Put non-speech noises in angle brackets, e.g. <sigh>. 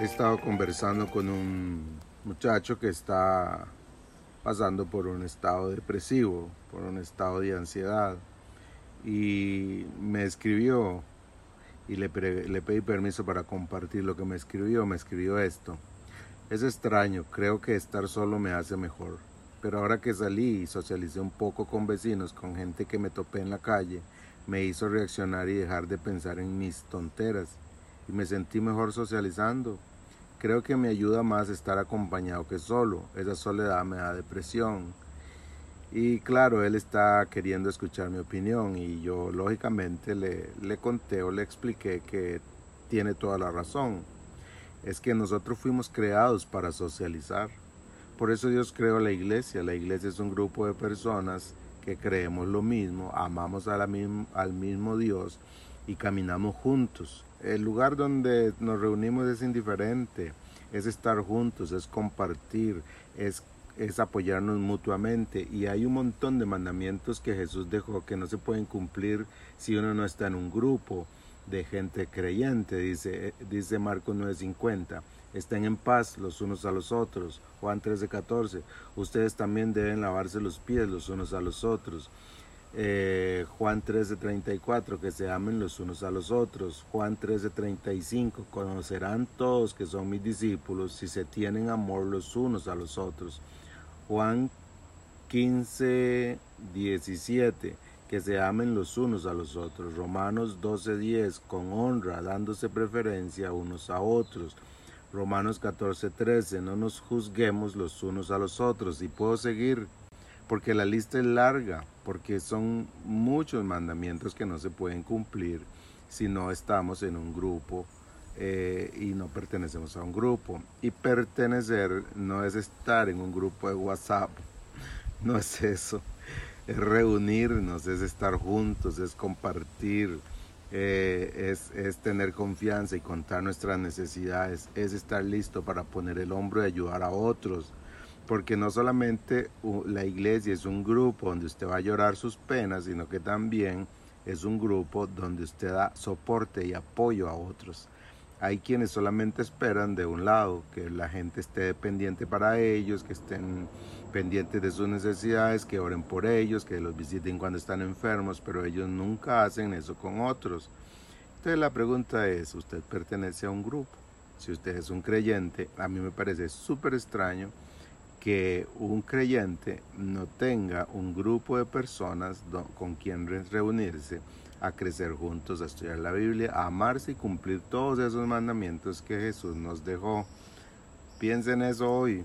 he estado conversando con un muchacho que está pasando por un estado depresivo, por un estado de ansiedad. Y me escribió y le, pedí permiso para compartir lo que me escribió. Me escribió esto. Es extraño, creo que estar solo me hace mejor. Pero ahora que salí y socialicé un poco con vecinos, con gente que me topé en la calle, me hizo reaccionar y dejar de pensar en mis tonteras. Y me sentí mejor socializando. Creo que me ayuda más estar acompañado que solo. Esa soledad me da depresión. Y claro, él está queriendo escuchar mi opinión y yo lógicamente le, le conté o le expliqué que tiene toda la razón. Es que nosotros fuimos creados para socializar. Por eso Dios creó la iglesia. La iglesia es un grupo de personas que creemos lo mismo, amamos al mismo Dios y caminamos juntos. El lugar donde nos reunimos es indiferente, es estar juntos, es compartir, es, es apoyarnos mutuamente. Y hay un montón de mandamientos que Jesús dejó que no se pueden cumplir si uno no está en un grupo de gente creyente, dice, dice Marcos 9:50. Estén en paz los unos a los otros. Juan 13:14. Ustedes también deben lavarse los pies los unos a los otros. Eh, Juan 13:34, que se amen los unos a los otros. Juan 13:35, conocerán todos que son mis discípulos si se tienen amor los unos a los otros. Juan 15:17, que se amen los unos a los otros. Romanos 12:10, con honra, dándose preferencia unos a otros. Romanos 14:13, no nos juzguemos los unos a los otros. Y puedo seguir porque la lista es larga, porque son muchos mandamientos que no se pueden cumplir si no estamos en un grupo eh, y no pertenecemos a un grupo. Y pertenecer no es estar en un grupo de WhatsApp, <laughs> no es eso, es reunirnos, es estar juntos, es compartir. Eh, es, es, tener confianza y contar nuestras necesidades, es estar listo para poner el hombro y ayudar a otros, porque no solamente la iglesia es un grupo donde usted va a llorar sus penas, sino que también es un grupo donde usted da soporte y apoyo a otros. Hay quienes solamente esperan de un lado que la gente esté dependiente para ellos, que estén pendientes de sus necesidades, que oren por ellos, que los visiten cuando están enfermos, pero ellos nunca hacen eso con otros. Entonces la pregunta es, ¿usted pertenece a un grupo? Si usted es un creyente, a mí me parece súper extraño que un creyente no tenga un grupo de personas con quien reunirse a crecer juntos, a estudiar la Biblia, a amarse y cumplir todos esos mandamientos que Jesús nos dejó. Piensen eso hoy.